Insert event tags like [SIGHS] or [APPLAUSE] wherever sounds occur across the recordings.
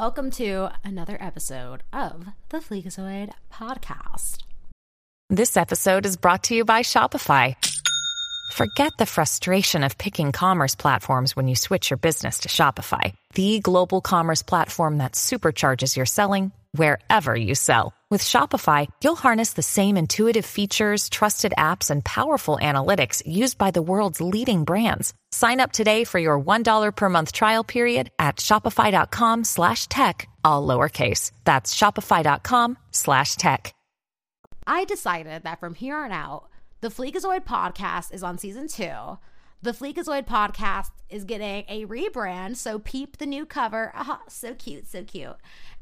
welcome to another episode of the Fleekazoid podcast. This episode is brought to you by Shopify. Forget the frustration of picking commerce platforms when you switch your business to Shopify, the global commerce platform that supercharges your selling wherever you sell. With Shopify, you'll harness the same intuitive features, trusted apps, and powerful analytics used by the world's leading brands. Sign up today for your $1 per month trial period at shopify.com slash tech, all lowercase. That's shopify.com slash tech. I decided that from here on out, the Fleekazoid podcast is on season two. The Fleekazoid podcast is getting a rebrand, so peep the new cover. Oh, [LAUGHS] so cute, so cute.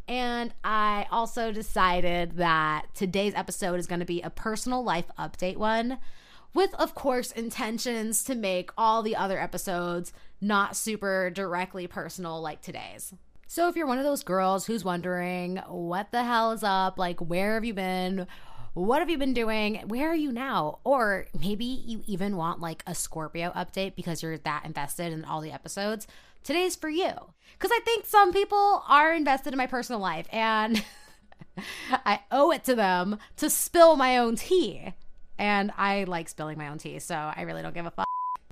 And I also decided that today's episode is going to be a personal life update one, with, of course, intentions to make all the other episodes not super directly personal like today's. So, if you're one of those girls who's wondering what the hell is up, like, where have you been? What have you been doing? Where are you now? Or maybe you even want like a Scorpio update because you're that invested in all the episodes. Today's for you. Because I think some people are invested in my personal life and [LAUGHS] I owe it to them to spill my own tea. And I like spilling my own tea, so I really don't give a fuck.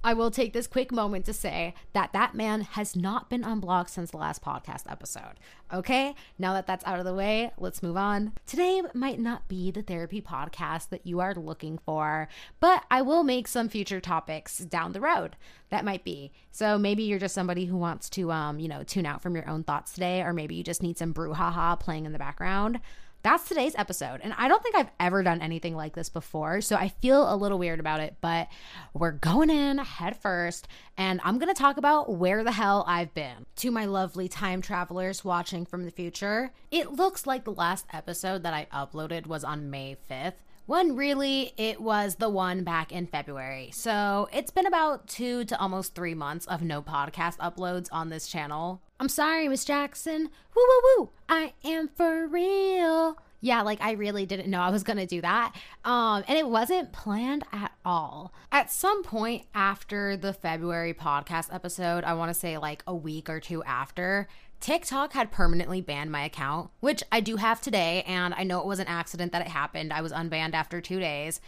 I will take this quick moment to say that that man has not been unblocked since the last podcast episode. Okay, now that that's out of the way, let's move on. Today might not be the therapy podcast that you are looking for, but I will make some future topics down the road that might be. So maybe you're just somebody who wants to, um, you know, tune out from your own thoughts today, or maybe you just need some brouhaha playing in the background. That's today's episode. And I don't think I've ever done anything like this before. So I feel a little weird about it, but we're going in head first. And I'm going to talk about where the hell I've been. To my lovely time travelers watching from the future, it looks like the last episode that I uploaded was on May 5th. When really it was the one back in February. So it's been about two to almost three months of no podcast uploads on this channel. I'm sorry, Miss Jackson. Woo woo woo. I am for real. Yeah, like I really didn't know I was gonna do that. Um, and it wasn't planned at all. At some point after the February podcast episode, I want to say like a week or two after, TikTok had permanently banned my account, which I do have today, and I know it was an accident that it happened. I was unbanned after two days.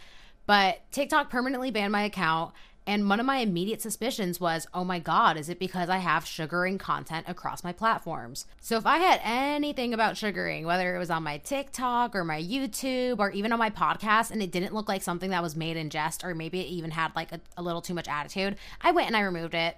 But TikTok permanently banned my account, and one of my immediate suspicions was, oh my God, is it because I have sugaring content across my platforms? So if I had anything about sugaring, whether it was on my TikTok or my YouTube or even on my podcast, and it didn't look like something that was made in jest, or maybe it even had like a, a little too much attitude, I went and I removed it.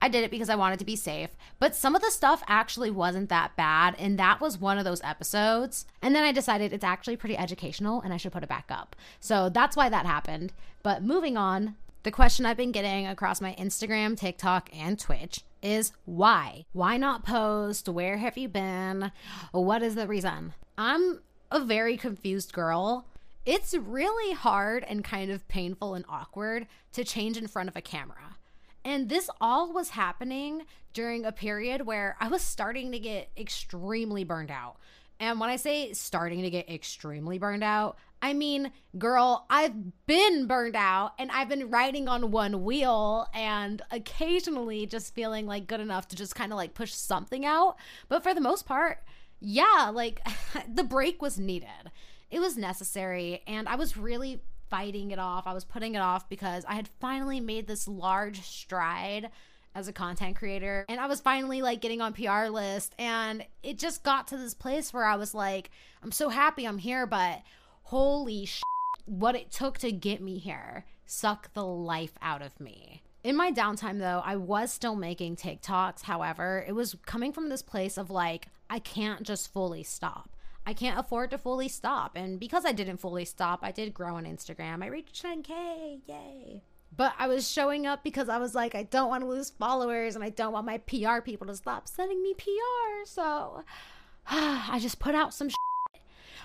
I did it because I wanted to be safe. But some of the stuff actually wasn't that bad. And that was one of those episodes. And then I decided it's actually pretty educational and I should put it back up. So that's why that happened. But moving on, the question I've been getting across my Instagram, TikTok, and Twitch is why? Why not post? Where have you been? What is the reason? I'm a very confused girl. It's really hard and kind of painful and awkward to change in front of a camera. And this all was happening during a period where I was starting to get extremely burned out. And when I say starting to get extremely burned out, I mean, girl, I've been burned out and I've been riding on one wheel and occasionally just feeling like good enough to just kind of like push something out. But for the most part, yeah, like [LAUGHS] the break was needed. It was necessary. And I was really fighting it off. I was putting it off because I had finally made this large stride as a content creator and I was finally like getting on PR list and it just got to this place where I was like I'm so happy I'm here but holy shit, what it took to get me here suck the life out of me. In my downtime though, I was still making TikToks. However, it was coming from this place of like I can't just fully stop. I can't afford to fully stop. And because I didn't fully stop, I did grow on Instagram. I reached 10K. Yay. But I was showing up because I was like, I don't want to lose followers and I don't want my PR people to stop sending me PR. So [SIGHS] I just put out some shit.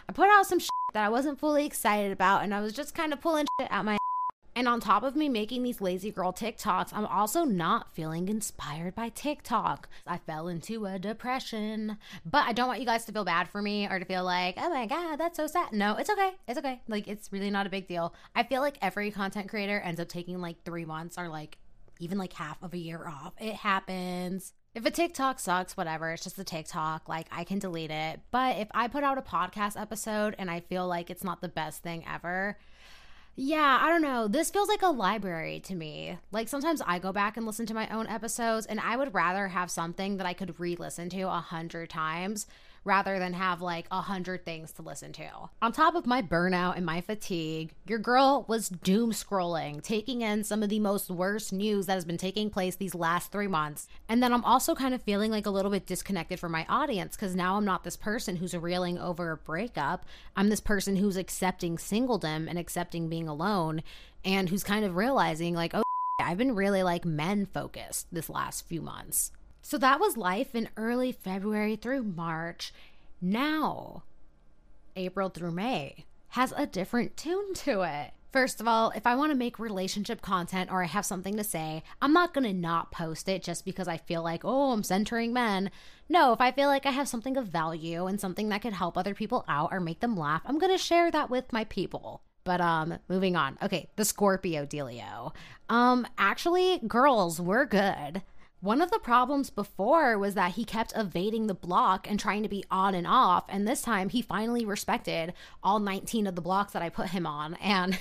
I put out some shit that I wasn't fully excited about. And I was just kind of pulling shit out my [LAUGHS] and on top of me making these lazy girl TikToks, I'm also not feeling inspired by TikTok. I fell into a depression. But I don't want you guys to feel bad for me or to feel like, oh my God, that's so sad. No, it's okay. It's okay. Like, it's really not a big deal. I feel like every content creator ends up taking like three months or like even like half of a year off. It happens. If a TikTok sucks, whatever, it's just a TikTok. Like, I can delete it. But if I put out a podcast episode and I feel like it's not the best thing ever, yeah, I don't know. This feels like a library to me. Like sometimes I go back and listen to my own episodes, and I would rather have something that I could re listen to a hundred times rather than have like a hundred things to listen to. On top of my burnout and my fatigue, your girl was doom scrolling, taking in some of the most worst news that has been taking place these last three months. And then I'm also kind of feeling like a little bit disconnected from my audience because now I'm not this person who's reeling over a breakup. I'm this person who's accepting singledom and accepting being alone and who's kind of realizing like, oh, I've been really like men focused this last few months. So that was life in early February through March. Now, April through May has a different tune to it. First of all, if I want to make relationship content or I have something to say, I'm not going to not post it just because I feel like, oh, I'm centering men. No, if I feel like I have something of value and something that could help other people out or make them laugh, I'm going to share that with my people. But um moving on. Okay, the Scorpio dealio. Um actually girls, we're good. One of the problems before was that he kept evading the block and trying to be on and off. And this time he finally respected all 19 of the blocks that I put him on. And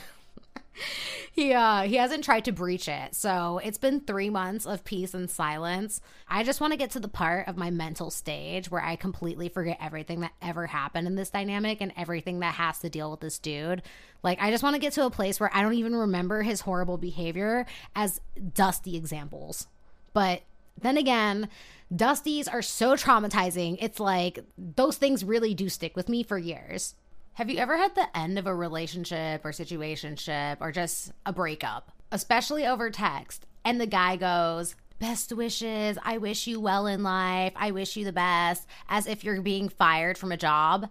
[LAUGHS] he uh he hasn't tried to breach it. So it's been three months of peace and silence. I just want to get to the part of my mental stage where I completely forget everything that ever happened in this dynamic and everything that has to deal with this dude. Like I just want to get to a place where I don't even remember his horrible behavior as dusty examples. But then again, Dusties are so traumatizing. It's like those things really do stick with me for years. Have you ever had the end of a relationship or situationship or just a breakup, especially over text, and the guy goes, Best wishes. I wish you well in life. I wish you the best, as if you're being fired from a job.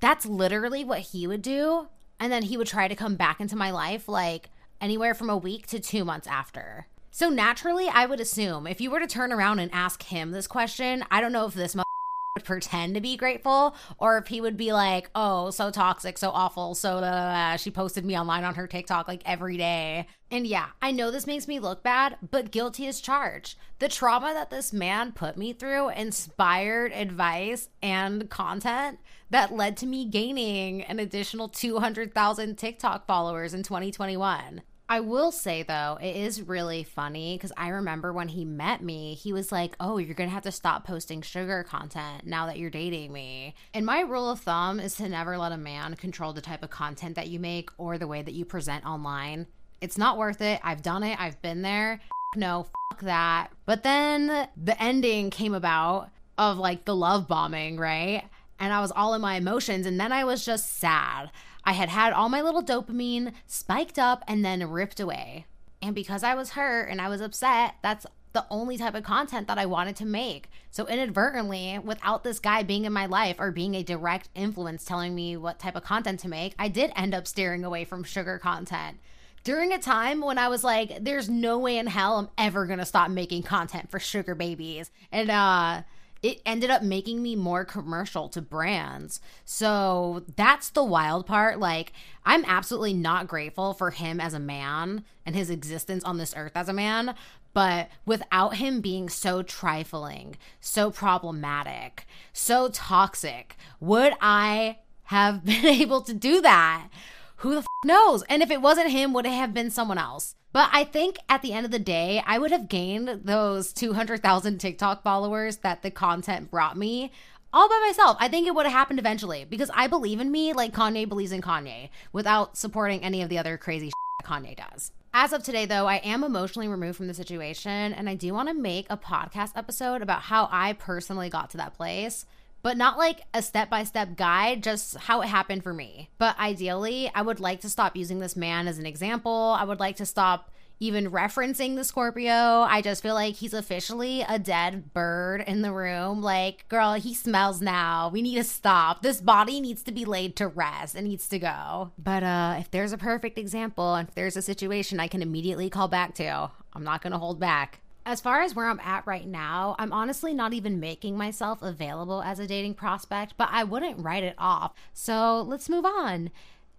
That's literally what he would do. And then he would try to come back into my life like anywhere from a week to two months after. So naturally, I would assume if you were to turn around and ask him this question, I don't know if this [LAUGHS] would pretend to be grateful or if he would be like, oh, so toxic, so awful, so uh, she posted me online on her TikTok like every day. And yeah, I know this makes me look bad, but guilty as charged. The trauma that this man put me through inspired advice and content that led to me gaining an additional 200,000 TikTok followers in 2021. I will say though, it is really funny because I remember when he met me, he was like, Oh, you're gonna have to stop posting sugar content now that you're dating me. And my rule of thumb is to never let a man control the type of content that you make or the way that you present online. It's not worth it. I've done it, I've been there. No, fuck that. But then the ending came about of like the love bombing, right? And I was all in my emotions, and then I was just sad. I had had all my little dopamine spiked up and then ripped away. And because I was hurt and I was upset, that's the only type of content that I wanted to make. So, inadvertently, without this guy being in my life or being a direct influence telling me what type of content to make, I did end up steering away from sugar content. During a time when I was like, there's no way in hell I'm ever gonna stop making content for sugar babies. And, uh, it ended up making me more commercial to brands. So that's the wild part. Like, I'm absolutely not grateful for him as a man and his existence on this earth as a man. But without him being so trifling, so problematic, so toxic, would I have [LAUGHS] been able to do that? Who the f- knows? And if it wasn't him, would it have been someone else? But I think at the end of the day, I would have gained those 200,000 TikTok followers that the content brought me all by myself. I think it would have happened eventually because I believe in me like Kanye believes in Kanye without supporting any of the other crazy that Kanye does. As of today, though, I am emotionally removed from the situation, and I do want to make a podcast episode about how I personally got to that place but not like a step by step guide, just how it happened for me. But ideally, I would like to stop using this man as an example. I would like to stop even referencing the Scorpio. I just feel like he's officially a dead bird in the room. Like, girl, he smells now. We need to stop. This body needs to be laid to rest. It needs to go. But uh if there's a perfect example, and if there's a situation I can immediately call back to, I'm not going to hold back as far as where I'm at right now, I'm honestly not even making myself available as a dating prospect, but I wouldn't write it off. So let's move on.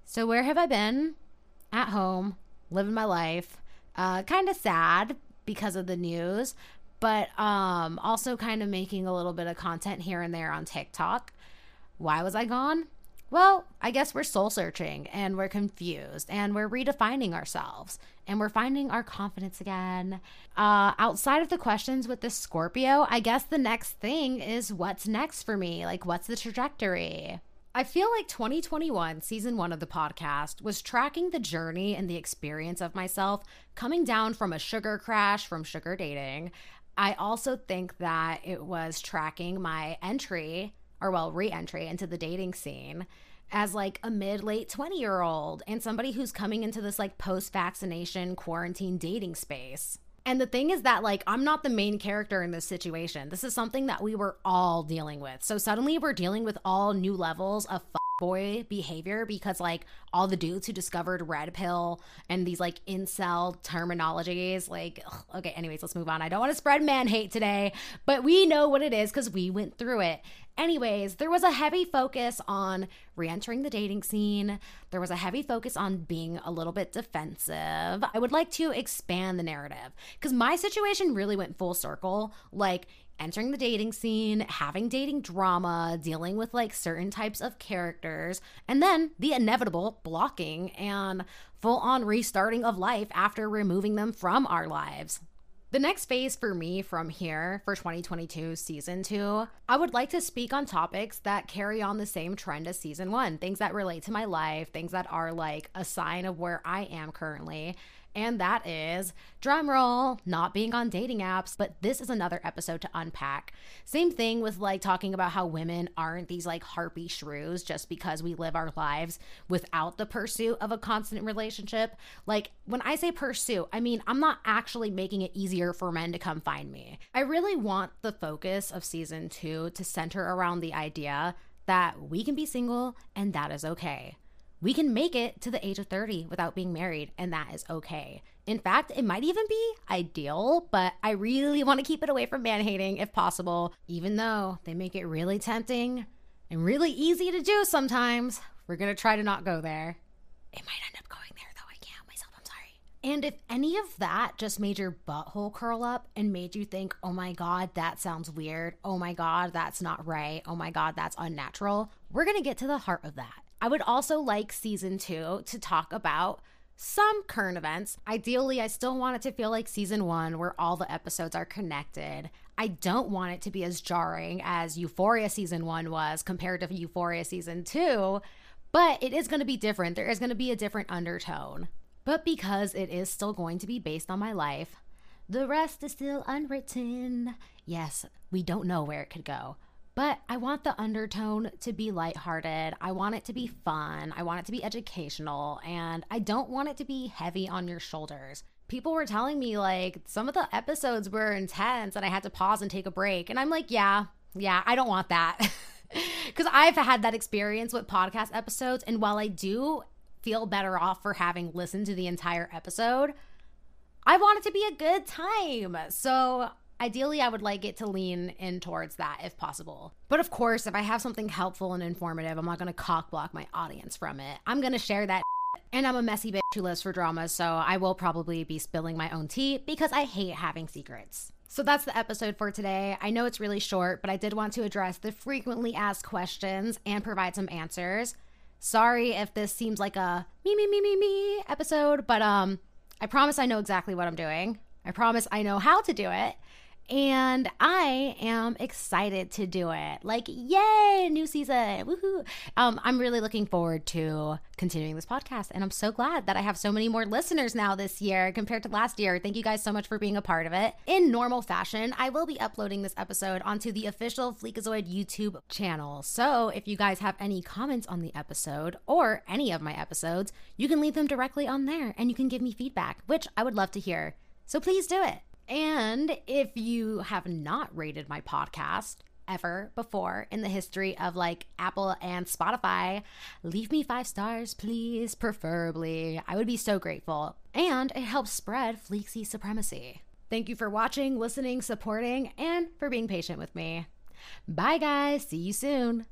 So, where have I been? At home, living my life. Uh, kind of sad because of the news, but um, also kind of making a little bit of content here and there on TikTok. Why was I gone? Well, I guess we're soul searching and we're confused and we're redefining ourselves and we're finding our confidence again. Uh, outside of the questions with this Scorpio, I guess the next thing is what's next for me? Like, what's the trajectory? I feel like 2021, season one of the podcast, was tracking the journey and the experience of myself coming down from a sugar crash from sugar dating. I also think that it was tracking my entry or well, re-entry into the dating scene as like a mid late 20 year old and somebody who's coming into this like post vaccination quarantine dating space. And the thing is that, like, I'm not the main character in this situation. This is something that we were all dealing with. So suddenly we're dealing with all new levels of boy behavior because like all the dudes who discovered red pill and these like incel terminologies like ugh, okay anyways let's move on. I don't want to spread man hate today but we know what it is because we went through it. Anyways there was a heavy focus on re-entering the dating scene. There was a heavy focus on being a little bit defensive. I would like to expand the narrative because my situation really went full circle. Like entering the dating scene, having dating drama, dealing with like certain types of characters, and then the inevitable blocking and full on restarting of life after removing them from our lives. The next phase for me from here for 2022 season two, I would like to speak on topics that carry on the same trend as season one, things that relate to my life, things that are like a sign of where I am currently, and that is drumroll, not being on dating apps. But this is another episode to unpack. Same thing with like talking about how women aren't these like harpy shrews just because we live our lives without the pursuit of a constant relationship. Like when I say pursue, I mean I'm not actually making it easier for men to come find me. I really want the focus of season two to center around the idea that we can be single and that is okay we can make it to the age of 30 without being married, and that is okay. In fact, it might even be ideal, but I really want to keep it away from man hating if possible, even though they make it really tempting and really easy to do sometimes. We're going to try to not go there. It might end up going there, though. I can't help myself. I'm sorry. And if any of that just made your butthole curl up and made you think, oh my God, that sounds weird. Oh my God, that's not right. Oh my God, that's unnatural, we're going to get to the heart of that. I would also like season two to talk about some current events. Ideally, I still want it to feel like season one, where all the episodes are connected. I don't want it to be as jarring as Euphoria season one was compared to Euphoria season two, but it is going to be different. There is going to be a different undertone. But because it is still going to be based on my life, the rest is still unwritten. Yes, we don't know where it could go. But I want the undertone to be lighthearted. I want it to be fun. I want it to be educational. And I don't want it to be heavy on your shoulders. People were telling me like some of the episodes were intense and I had to pause and take a break. And I'm like, yeah, yeah, I don't want that. [LAUGHS] Because I've had that experience with podcast episodes. And while I do feel better off for having listened to the entire episode, I want it to be a good time. So Ideally, I would like it to lean in towards that if possible. But of course, if I have something helpful and informative, I'm not going to cock block my audience from it. I'm to share that. [LAUGHS] And I'm a messy bitch who lives for drama, so I will probably be spilling my own tea because I hate having secrets. So that's the episode for today. I know it's really short, but I did want to address the frequently asked questions and provide some answers. Sorry if this seems like a me me me me me episode, but um I promise I know exactly what I'm doing. I promise I know how to do it and I am excited to do it. Like, yay, new season. Woohoo. Um, I'm really looking forward to continuing this podcast. And I'm so glad that I have so many more listeners now this year compared to last year. Thank you guys so much for being a part of it. In normal fashion, I will be uploading this episode onto the official Fleekazoid YouTube channel. So if you guys have any comments on the episode or any of my episodes, you can leave them directly on there and you can give me feedback, which I would love to hear. So please do it. And if you have not rated my podcast ever before in the history of like Apple and Spotify, leave me five stars, please, preferably. I would be so grateful. And it helps spread Fleeksy supremacy. Thank you for watching, listening, supporting, and for being patient with me. Bye, guys. See you soon.